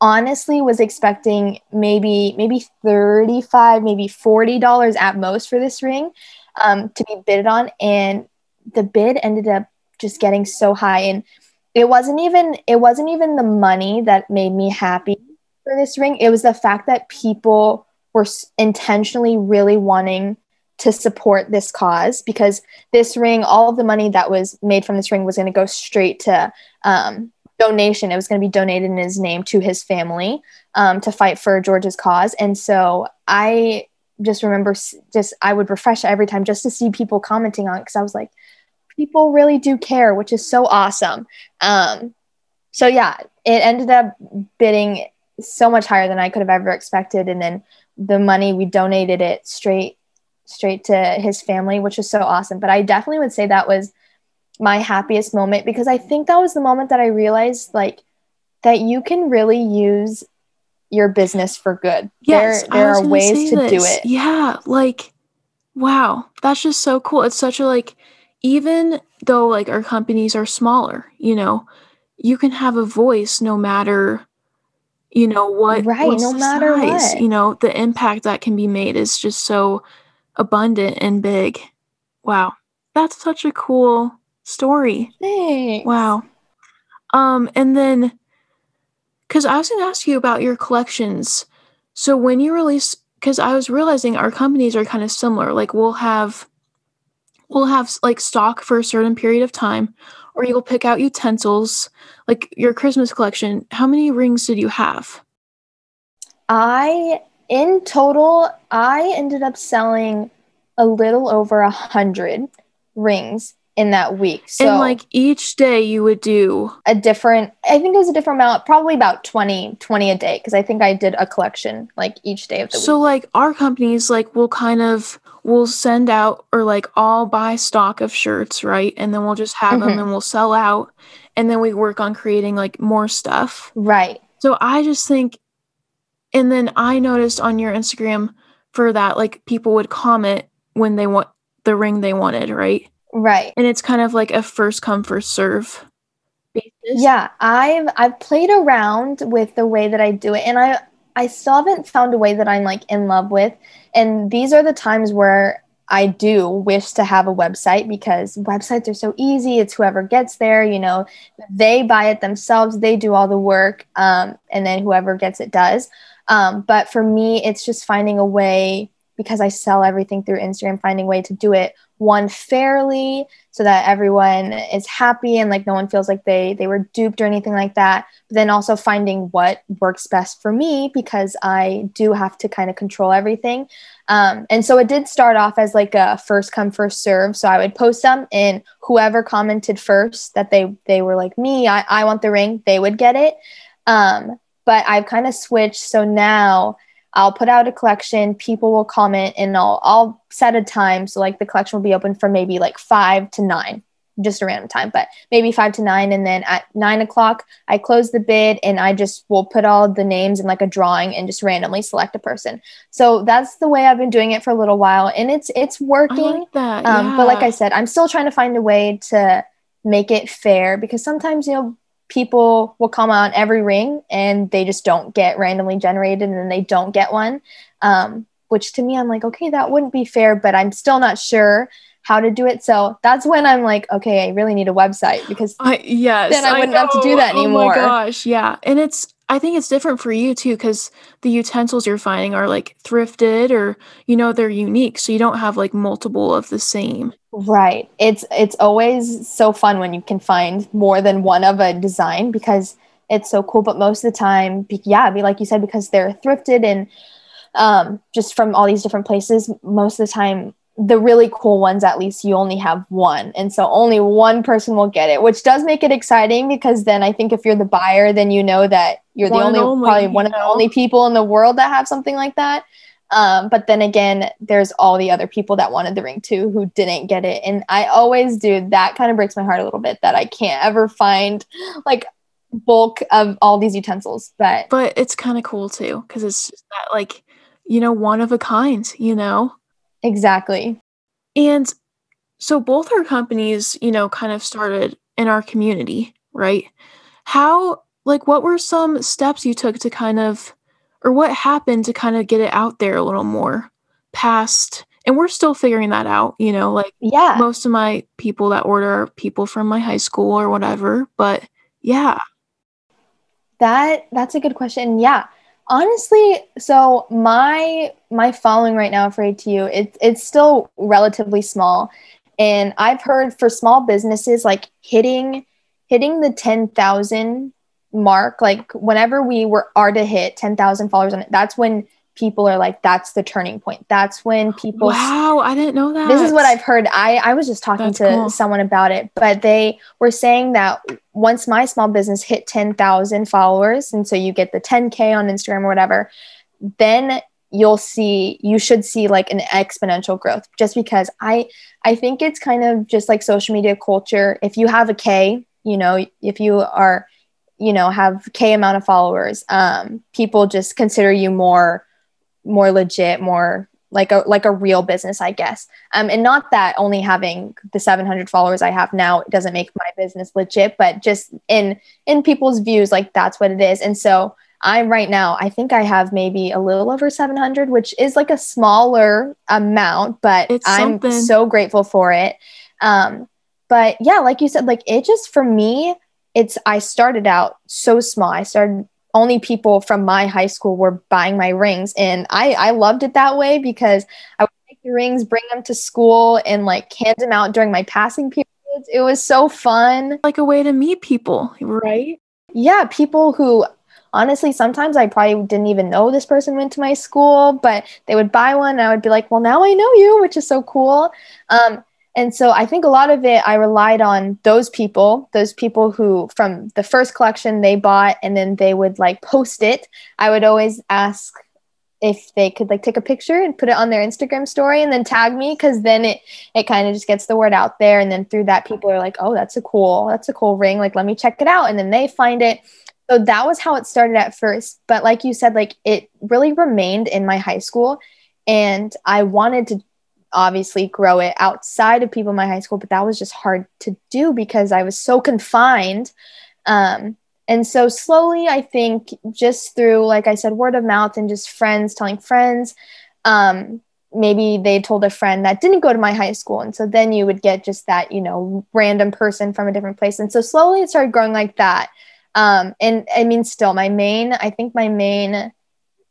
[SPEAKER 2] honestly was expecting maybe maybe 35 maybe 40 dollars at most for this ring um, to be bidded on and the bid ended up just getting so high and it wasn't even it wasn't even the money that made me happy for this ring it was the fact that people were intentionally really wanting to support this cause because this ring, all of the money that was made from this ring was going to go straight to um, donation. It was going to be donated in his name to his family um, to fight for George's cause. And so I just remember just I would refresh every time just to see people commenting on it because I was like, people really do care, which is so awesome. Um, so yeah, it ended up bidding so much higher than I could have ever expected. And then the money we donated it straight straight to his family, which was so awesome. But I definitely would say that was my happiest moment because I think that was the moment that I realized like that you can really use your business for good.
[SPEAKER 1] Yes,
[SPEAKER 2] there there are ways to this. do it.
[SPEAKER 1] Yeah, like wow, that's just so cool. It's such a like even though like our companies are smaller, you know, you can have a voice no matter you know what
[SPEAKER 2] right no matter size, what.
[SPEAKER 1] you know the impact that can be made is just so abundant and big. Wow that's such a cool story.
[SPEAKER 2] Thanks.
[SPEAKER 1] wow. Um and then because i was going to ask you about your collections. So when you release because i was realizing our companies are kind of similar like we'll have we'll have like stock for a certain period of time or you'll pick out utensils like your christmas collection. How many rings did you have?
[SPEAKER 2] I in total i ended up selling a little over a hundred rings in that week.
[SPEAKER 1] So and like each day you would do
[SPEAKER 2] a different i think it was a different amount probably about 20 20 a day because i think i did a collection like each day of the week.
[SPEAKER 1] so like our companies like will kind of we'll send out or like all buy stock of shirts, right? And then we'll just have mm-hmm. them and we'll sell out and then we work on creating like more stuff.
[SPEAKER 2] Right.
[SPEAKER 1] So I just think and then I noticed on your Instagram for that like people would comment when they want the ring they wanted, right?
[SPEAKER 2] Right.
[SPEAKER 1] And it's kind of like a first come first serve
[SPEAKER 2] basis. Yeah, I've I've played around with the way that I do it and I I still haven't found a way that I'm like in love with. And these are the times where I do wish to have a website because websites are so easy. It's whoever gets there, you know, they buy it themselves, they do all the work, um, and then whoever gets it does. Um, but for me, it's just finding a way because I sell everything through Instagram, finding a way to do it one fairly so that everyone is happy and like no one feels like they they were duped or anything like that. But then also finding what works best for me because i do have to kind of control everything. Um, and so it did start off as like a first come first serve. So i would post them and whoever commented first that they they were like me i, I want the ring they would get it. Um, but i've kind of switched. So now I'll put out a collection, people will comment, and I'll, I'll set a time. So, like, the collection will be open from maybe like five to nine, just a random time, but maybe five to nine. And then at nine o'clock, I close the bid and I just will put all the names in like a drawing and just randomly select a person. So, that's the way I've been doing it for a little while. And it's, it's working.
[SPEAKER 1] Like that, yeah.
[SPEAKER 2] um, but like I said, I'm still trying to find a way to make it fair because sometimes, you know, people will come on every ring and they just don't get randomly generated and then they don't get one. Um, which to me, I'm like, okay, that wouldn't be fair, but I'm still not sure how to do it. So that's when I'm like, okay, I really need a website because
[SPEAKER 1] I, yes,
[SPEAKER 2] then I wouldn't I have to do that anymore.
[SPEAKER 1] Oh my gosh, yeah. And it's I think it's different for you too because the utensils you're finding are like thrifted or you know they're unique, so you don't have like multiple of the same.
[SPEAKER 2] Right. It's it's always so fun when you can find more than one of a design because it's so cool. But most of the time, yeah, be like you said, because they're thrifted and um, just from all these different places. Most of the time, the really cool ones, at least you only have one. And so only one person will get it, which does make it exciting because then I think if you're the buyer, then you know that you're one the only, only, probably one know. of the only people in the world that have something like that. Um, but then again, there's all the other people that wanted the ring too who didn't get it. And I always do that kind of breaks my heart a little bit that I can't ever find like bulk of all these utensils. But
[SPEAKER 1] but it's kind of cool too because it's just that like you know one of a kind, you know.
[SPEAKER 2] Exactly.
[SPEAKER 1] And so both our companies, you know, kind of started in our community, right? How, like, what were some steps you took to kind of, or what happened to kind of get it out there a little more past? And we're still figuring that out, you know, like,
[SPEAKER 2] yeah,
[SPEAKER 1] most of my people that order are people from my high school or whatever. But yeah.
[SPEAKER 2] That that's a good question. Yeah honestly so my my following right now for atu it's it's still relatively small. And i've heard for small businesses like hitting hitting the 10000 mark like whenever we were are to hit 10000 followers on it that's when people are like that's the turning point. That's when people
[SPEAKER 1] wow i didn't know that.
[SPEAKER 2] this is what i've heard. I i was just talking that's to cool. someone about it but they were saying that once my small business hit 10,000 followers and so you get the 10k on instagram or whatever then you'll see you should see like an exponential growth. Just because i i think it's kind of just like social media culture. If you have a k you know if you are you know have k amount of followers um, people just consider you more more legit more like a like a real business i guess. Um, and not that only having the 700 followers i have now doesn't make my business legit but just in in people's views like that's what it is. And so i'm right now i think i have maybe a little over 700 which is like a smaller amount but
[SPEAKER 1] It's
[SPEAKER 2] i'm
[SPEAKER 1] something.
[SPEAKER 2] so grateful for it. Um, but yeah like you said like it just for me it's i started out so small. I started only people from my high school were buying my rings. And i i loved it that way because i would take the rings bring them to school and like hand them out during my passing periods. It was so fun.
[SPEAKER 1] Like a way to meet people, right?
[SPEAKER 2] yeah people who honestly sometimes i probably didn't even know this person went to my school but they would buy one and i would be like well now i know you which is so cool. Um, and so i think a lot of it i relied on those people those people who from the first collection they bought and then they would like post it. I would always ask if they could like take a picture and put it on their instagram story and then tag me because then it it kind of just gets the word out there. And then through that people are like oh that's a cool that's a cool ring. Like let me check it out. And then they find it. So that was how it started at first. But like you said like it really remained in my high school. And i wanted to obviously grow it outside of people in my high school but that was just hard to do because i was so confined. Um, and so slowly i think just through like i said word of mouth and just friends telling friends um, maybe they told a friend that didn't go to my high school. And so then you would get just that you know random person from a different place. And so slowly it started growing like that. Um, and i mean still my main i think my main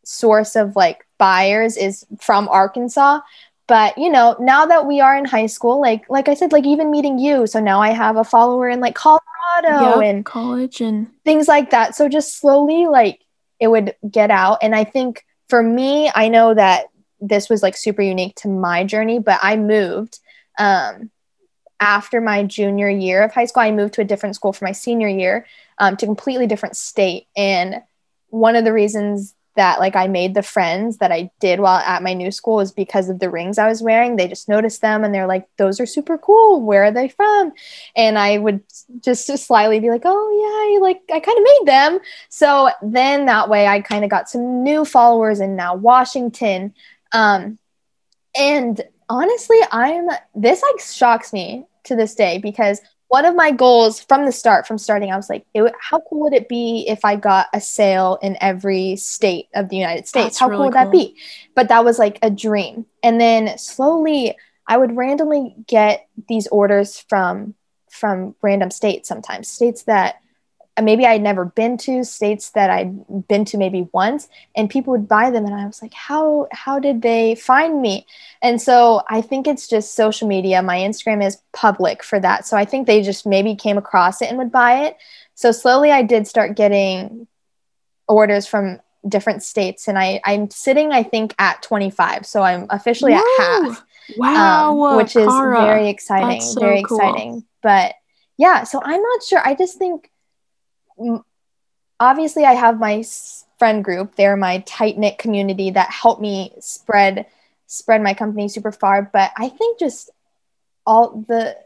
[SPEAKER 2] source of like buyers is from arkansas but you know now that we are in high school like like i said like even meeting you so now i have a follower in like colorado
[SPEAKER 1] Yep,
[SPEAKER 2] and
[SPEAKER 1] college and
[SPEAKER 2] things like that. So just slowly like it would get out. And i think for me i know that this was like super unique to my journey but i moved um, after my junior year of high school. I moved to a different school for my senior year um, to a completely different state. And one of the reasons that like I made the friends that I did while at my new school was because of the rings I was wearing. They just noticed them and they're like, those are super cool. Where are they from? And I would just, just slyly be like, oh yeah, I like I kind of made them. So then that way I kind of got some new followers in now Washington. Um, and honestly, I'm this like shocks me to this day because one of my goals from the start, from starting, I was like, it, how cool would it be if I got a sale in every state of the United States?
[SPEAKER 1] That's
[SPEAKER 2] how
[SPEAKER 1] really
[SPEAKER 2] cool would that be? But that was like a dream. And then slowly, I would randomly get these orders from from random states sometimes, states that maybe I'd never been to, states that I'd been to maybe once, and people would buy them, and I was like, how how did they find me? And so I think it's just social media. My Instagram is public for that. So I think they just maybe came across it and would buy it. So slowly I did start getting orders from different states and I, I'm sitting, I think, at 25. So I'm officially at half.
[SPEAKER 1] wow,
[SPEAKER 2] um, which is
[SPEAKER 1] Cara.
[SPEAKER 2] very exciting.
[SPEAKER 1] So
[SPEAKER 2] very
[SPEAKER 1] cool.
[SPEAKER 2] exciting. But yeah, so I'm not sure. I just think obviously I have my friend group. They're my tight knit community that help me spread spread my company super far. But I think just all the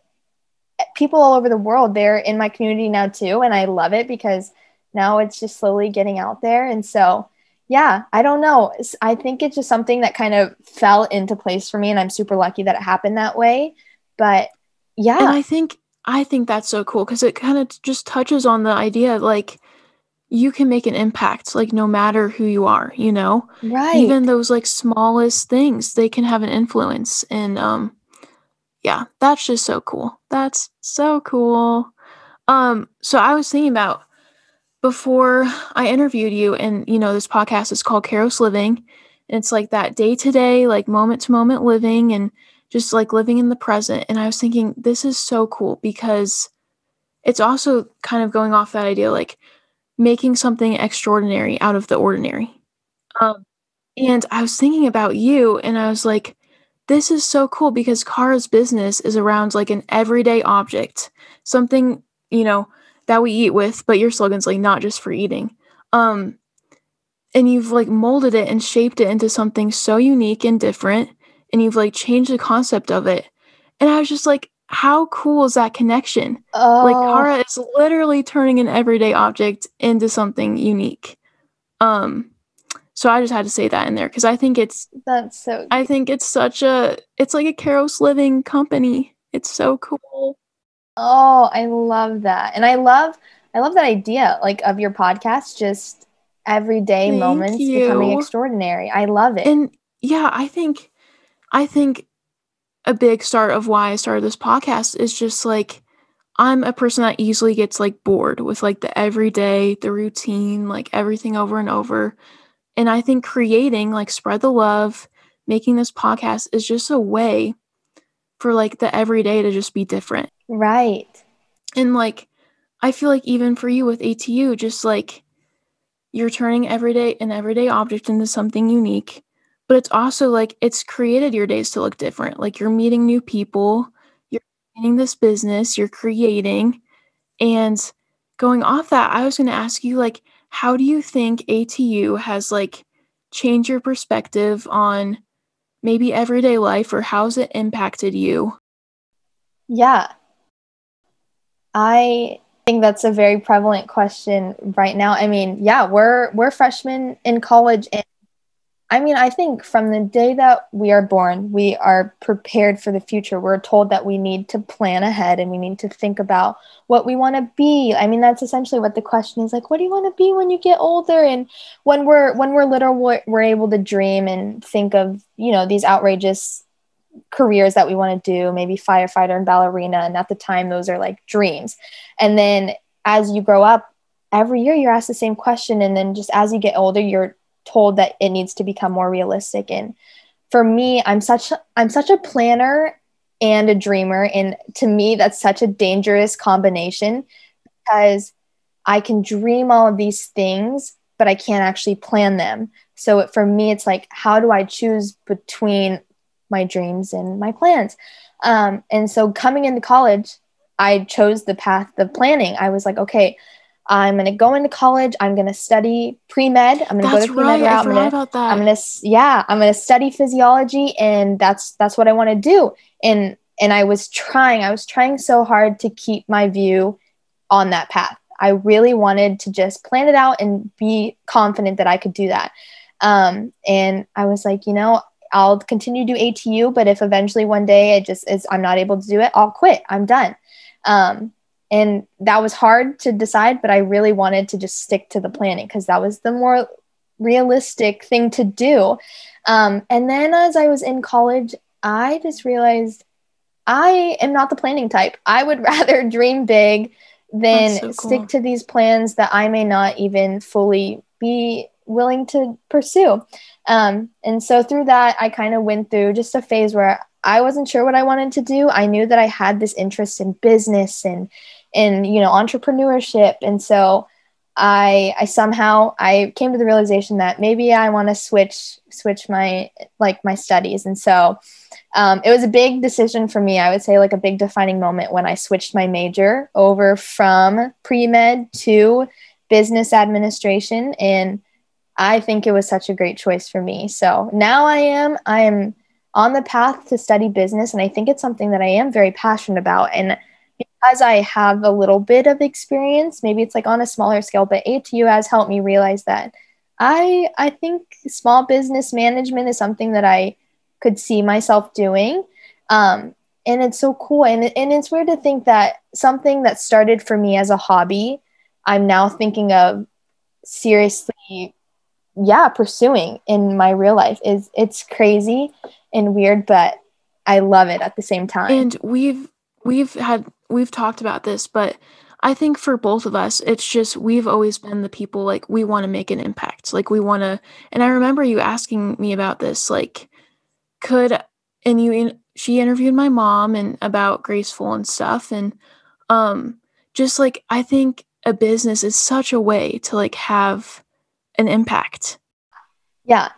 [SPEAKER 2] eh, people all over the world they're in my community now too, and I love it because now it's just slowly getting out there. And so yeah, I don't know. I think it's just something that kind of fell into place for me, and I'm super lucky that it happened that way. But yeah,
[SPEAKER 1] And I think I think that's so cool because it kind of just touches on the idea like you can make an impact like no matter who you are, you know?
[SPEAKER 2] right.
[SPEAKER 1] Even those like smallest things, they can have an influence and um yeah, that's just so cool. That's so cool. Um so I was thinking about before I interviewed you and you know this podcast is called Kairos Living. And it's like that day to day, like moment to moment living and just like living in the present. And I was thinking, this is so cool because it's also kind of going off that idea, like making something extraordinary out of the ordinary. Um, and I was thinking about you, and I was like, this is so cool because Cara's business is around like an everyday object, something, you know, that we eat with, but your slogan's like not just for eating. Um, and you've like molded it and shaped it into something so unique and different and you've like changed the concept of it and i was just like how cool is that connection?
[SPEAKER 2] Oh,
[SPEAKER 1] Like Cara is literally turning an everyday object into something unique. Um so I just had to say that in there because I think it's
[SPEAKER 2] that's so.
[SPEAKER 1] I think it's such a it's like a Kairos living company. It's so cool.
[SPEAKER 2] Oh, I love that, and I love I love that idea, like of your podcast, just everyday
[SPEAKER 1] Thank
[SPEAKER 2] moments becoming extraordinary. I love it.
[SPEAKER 1] And yeah, I think I think a big start of why I started this podcast is just like I'm a person that easily gets like bored with like the everyday, the routine, like everything over and over. And I think creating like spread the love, making this podcast is just a way for like the everyday to just be different.
[SPEAKER 2] right.
[SPEAKER 1] And like I feel like even for you with ATU just like you're turning everyday an everyday object into something unique but it's also like it's created your days to look different like you're meeting new people you're creating this business you're creating and going off that i was going to ask you like how do you think atu has like changed your perspective on maybe everyday life or how's it impacted you
[SPEAKER 2] Yeah. I think that's a very prevalent question right now. I mean, yeah, we're we're freshmen in college and I mean, I think from the day that we are born, we are prepared for the future. We're told that we need to plan ahead and we need to think about what we want to be. I mean, that's essentially what the question is like, what do you want to be when you get older? And when we're when we're little, we're, we're able to dream and think of, you know, these outrageous careers that we want to do, maybe firefighter and ballerina. And at the time, those are like dreams. And then as you grow up, every year you're asked the same question. And then just as you get older, you're told that it needs to become more realistic. And for me, I'm such I'm such a planner and a dreamer. And to me, that's such a dangerous combination because I can dream all of these things, but I can't actually plan them. So it, for me, it's like, how do I choose between my dreams and my plans? Um, and so coming into college, I chose the path of planning. I was like, okay, I'm going to go into college. I'm going to study pre med. I'm going to go to pre med
[SPEAKER 1] right
[SPEAKER 2] route. I'm gonna, I'm gonna yeah, I'm gonna study physiology, and that's that's what I want to do. And and I was trying, I was trying so hard to keep my view on that path. I really wanted to just plan it out and be confident that I could do that. Um, and I was like, you know, I'll continue to do ATU, but if eventually one day it just is I'm not able to do it, I'll quit. I'm done. Um, and that was hard to decide, but I really wanted to just stick to the planning because that was the more realistic thing to do. Um, and then as I was in college, I just realized I am not the planning type. I would rather dream big than
[SPEAKER 1] so cool.
[SPEAKER 2] stick to these plans that I may not even fully be willing to pursue. Um, and so through that, I kind of went through just a phase where I wasn't sure what I wanted to do. I knew that I had this interest in business and and you know entrepreneurship, and so I I somehow I came to the realization that maybe I want to switch switch my like my studies, and so um, it was a big decision for me. I would say like a big defining moment when I switched my major over from pre med to business administration, and I think it was such a great choice for me. So now I am I am on the path to study business, and I think it's something that I am very passionate about, and because I have a little bit of experience, maybe it's like on a smaller scale, but ATU has helped me realize that I I think small business management is something that I could see myself doing. Um, and it's so cool. And, and it's weird to think that something that started for me as a hobby, I'm now thinking of seriously, yeah, pursuing in my real life is it's crazy and weird, but I love it at the same time.
[SPEAKER 1] And we've we've had we've talked about this, but I think for both of us, it's just we've always been the people like we want to make an impact. Like we want to and I remember you asking me about this like could and you in, she interviewed my mom and about graceful and stuff and um just like I think a business is such a way to like have an impact.
[SPEAKER 2] Yeah.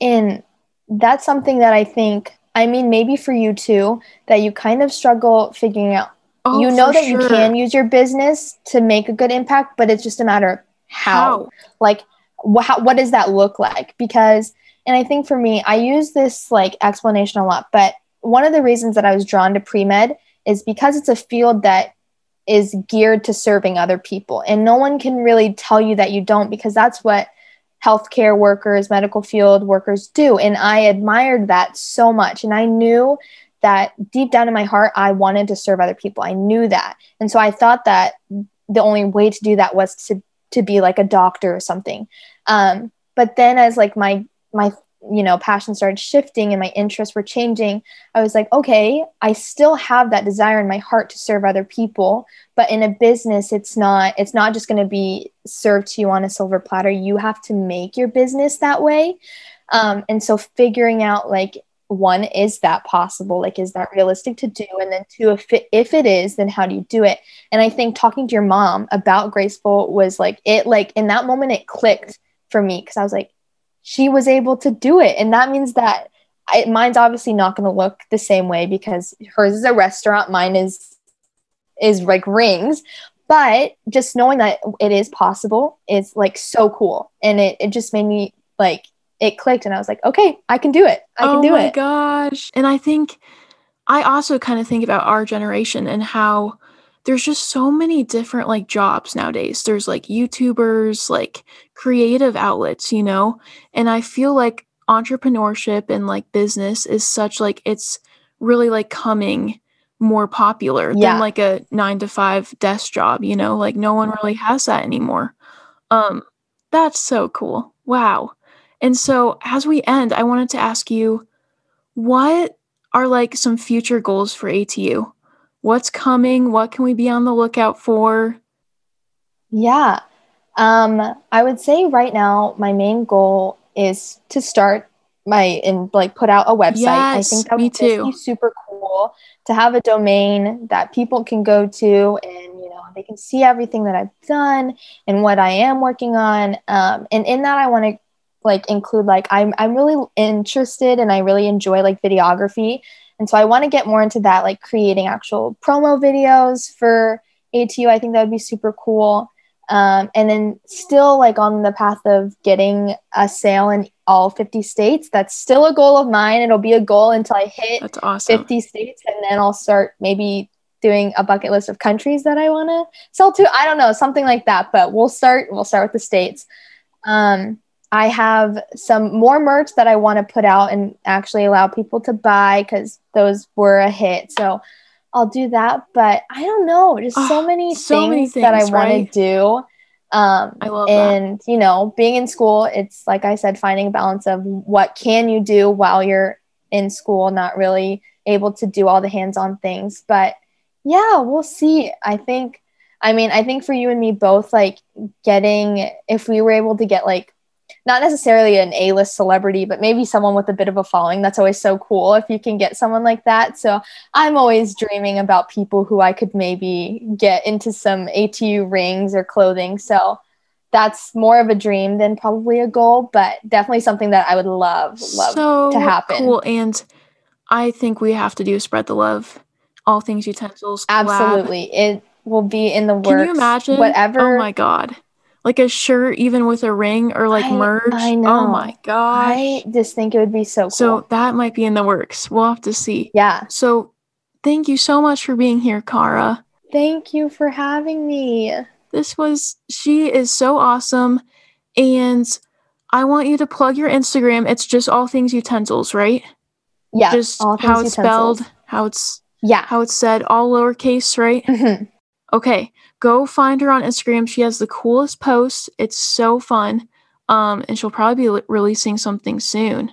[SPEAKER 2] And that's something that I think, I mean, maybe for you too, that you kind of struggle figuring out.
[SPEAKER 1] Oh,
[SPEAKER 2] you know that you can use your business to make a good impact, but it's just a matter of how.
[SPEAKER 1] How?
[SPEAKER 2] Like, wh- how, what does that look like? Because, and I think for me, I use this like explanation a lot, but one of the reasons that I was drawn to pre med is because it's a field that is geared to serving other people. And no one can really tell you that you don't because that's what healthcare workers, medical field workers do. And I admired that so much. And I knew that deep down in my heart, I wanted to serve other people. I knew that. And so I thought that the only way to do that was to, to be like a doctor or something. Um, but then as like my, my you know passion started shifting and my interests were changing i was like okay i still have that desire in my heart to serve other people but in a business it's not it's not just going to be served to you on a silver platter. You have to make your business that way. Um, and so figuring out like one is that possible? Like is that realistic to do? And then two if it, if it is then how do you do it? And i think talking to your mom about graceful was like it like in that moment it clicked for me because i was like she was able to do it. And that means that I, mine's obviously not going to look the same way because hers is a restaurant, mine is is like rings. But just knowing that it is possible is like so cool. And it, it just made me like it clicked and I was like, okay, I can do it. I can
[SPEAKER 1] oh
[SPEAKER 2] do it.
[SPEAKER 1] my gosh. And I think I also kind of think about our generation and how there's just so many different like jobs nowadays. There's like YouTubers, like creative outlets, you know? And I feel like entrepreneurship and like business is such like it's really like coming more popular yeah. than like a 9 to 5 desk job, you know? Like no one really has that anymore. Um that's so cool. Wow. And so as we end, I wanted to ask you what are like some future goals for ATU? What's coming? What can we be on the lookout for?
[SPEAKER 2] Yeah. Um, I would say right now, my main goal is to start my and like put out a website.
[SPEAKER 1] Yes,
[SPEAKER 2] I think that
[SPEAKER 1] me
[SPEAKER 2] would too. be super cool to have a domain that people can go to and you know they can see everything that I've done and what I am working on. Um, and in that, I want to like include like I'm I'm really interested and I really enjoy like videography. And so I want to get more into that, like creating actual promo videos for ATU. I think that would be super cool. Um, and then still like on the path of getting a sale in all 50 states. That's still a goal of mine. It'll be a goal until I hit
[SPEAKER 1] That's awesome.
[SPEAKER 2] 50 states, and then I'll start maybe doing a bucket list of countries that I want to sell to. I don't know, something like that. But we'll start. We'll start with the states. Um, I have some more merch that I want to put out and actually allow people to buy because those were a hit. So I'll do that. But I don't know, just oh, so many so things many things that I right? want to do. Um,
[SPEAKER 1] I love
[SPEAKER 2] and
[SPEAKER 1] that.
[SPEAKER 2] you know, being in school, it's like I said, finding a balance of what can you do while you're in school, not really able to do all the hands-on things. But yeah, we'll see. I think. I mean, I think for you and me both, like getting if we were able to get like not necessarily an A-list celebrity, but maybe someone with a bit of a following. That's always so cool if you can get someone like that. So I'm always dreaming about people who I could maybe get into some ATU rings or clothing. So that's more of a dream than probably a goal, but definitely something that I would love, love
[SPEAKER 1] so
[SPEAKER 2] to happen.
[SPEAKER 1] Cool. And I think we have to do spread the love. All things utensils.
[SPEAKER 2] Collab. Absolutely. It will be in the works. Can you imagine? Whatever.
[SPEAKER 1] Oh my god like a shirt even with a ring or like I, merch. I oh know. Oh my gosh.
[SPEAKER 2] I just think it would be so cool.
[SPEAKER 1] So that might be in the works. We'll have to see.
[SPEAKER 2] Yeah.
[SPEAKER 1] So thank you so much for being here, Cara.
[SPEAKER 2] Thank you for having me.
[SPEAKER 1] This was she is so awesome and I want you to plug your Instagram. It's just all things utensils, right?
[SPEAKER 2] Yeah.
[SPEAKER 1] Just how it's utensils. spelled, how it's
[SPEAKER 2] yeah,
[SPEAKER 1] how it's said, all lowercase, right?
[SPEAKER 2] Mm-hmm.
[SPEAKER 1] Okay go find her on Instagram. She has the coolest posts. It's so fun. Um, and she'll probably be releasing something soon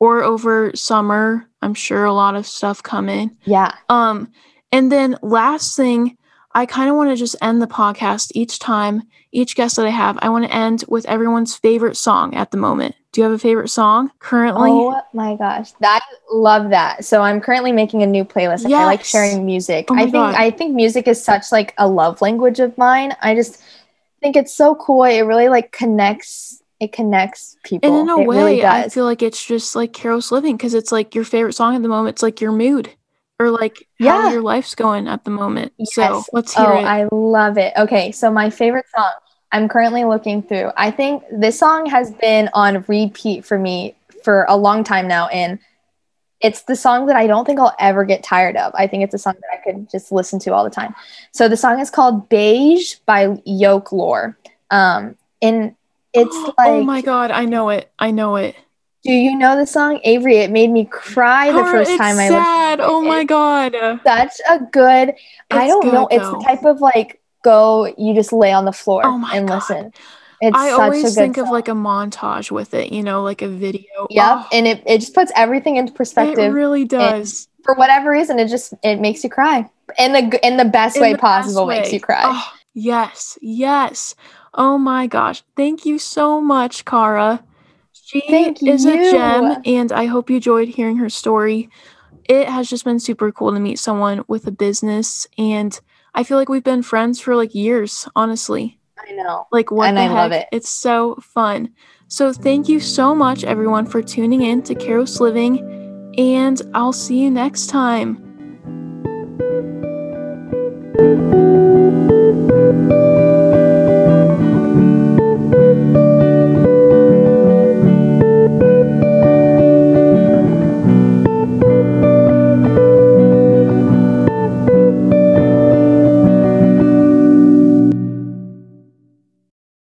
[SPEAKER 1] or over summer. I'm sure a lot of stuff coming.
[SPEAKER 2] Yeah.
[SPEAKER 1] Um, and then last thing, I kind of want to just end the podcast each time, each guest that I have, I want to end with everyone's favorite song at the moment. Do you have a favorite song currently?
[SPEAKER 2] Oh my gosh. I love that. So I'm currently making a new playlist. Yes. I like sharing music. Oh I think God. I think music is such like a love language of mine. I just think it's so cool. It really like connects it connects people.
[SPEAKER 1] And in a
[SPEAKER 2] it
[SPEAKER 1] way,
[SPEAKER 2] really
[SPEAKER 1] I feel like it's just like Carol's living because it's like your favorite song at the moment. It's like your mood or like yeah. how your life's going at the moment. Yes. So let's hear
[SPEAKER 2] oh,
[SPEAKER 1] it.
[SPEAKER 2] I love it. Okay, so my favorite song I'm currently looking through. I think this song has been on repeat for me for a long time now, and it's the song that I don't think I'll ever get tired of. I think it's a song that I could just listen to all the time. So the song is called Beige by Yoke Lore. Um, and it's like
[SPEAKER 1] oh my god, I know it. I know it.
[SPEAKER 2] Do you know the song Avery? It made me cry the
[SPEAKER 1] Cara,
[SPEAKER 2] first
[SPEAKER 1] it's
[SPEAKER 2] time I
[SPEAKER 1] sad.
[SPEAKER 2] listened. it.
[SPEAKER 1] Oh my
[SPEAKER 2] It's
[SPEAKER 1] god.
[SPEAKER 2] such a good. I don't know.
[SPEAKER 1] good,
[SPEAKER 2] It's
[SPEAKER 1] though.
[SPEAKER 2] the type of like go. You just lay on the floor
[SPEAKER 1] Oh
[SPEAKER 2] and
[SPEAKER 1] God.
[SPEAKER 2] listen. It's
[SPEAKER 1] I
[SPEAKER 2] such a
[SPEAKER 1] always think of like a montage with it, you know, like a video.
[SPEAKER 2] Yep,
[SPEAKER 1] Oh,
[SPEAKER 2] and it, it just puts everything into perspective.
[SPEAKER 1] it really does.
[SPEAKER 2] For whatever reason, it just it makes you cry in the in the best
[SPEAKER 1] In
[SPEAKER 2] way
[SPEAKER 1] the best
[SPEAKER 2] possible. Makes you cry.
[SPEAKER 1] Oh, yes, yes. Oh my gosh. Thank you so much, Cara. She
[SPEAKER 2] Thank
[SPEAKER 1] is a gem, and I hope you enjoyed hearing her story. It has just been super cool to meet someone with a business, and I feel like we've been friends for like years, honestly.
[SPEAKER 2] I know.
[SPEAKER 1] Like, what
[SPEAKER 2] And
[SPEAKER 1] the
[SPEAKER 2] I
[SPEAKER 1] heck?
[SPEAKER 2] love it.
[SPEAKER 1] It's so fun. So, thank you so much, everyone, for tuning in to Kairos Living, and I'll see you next time.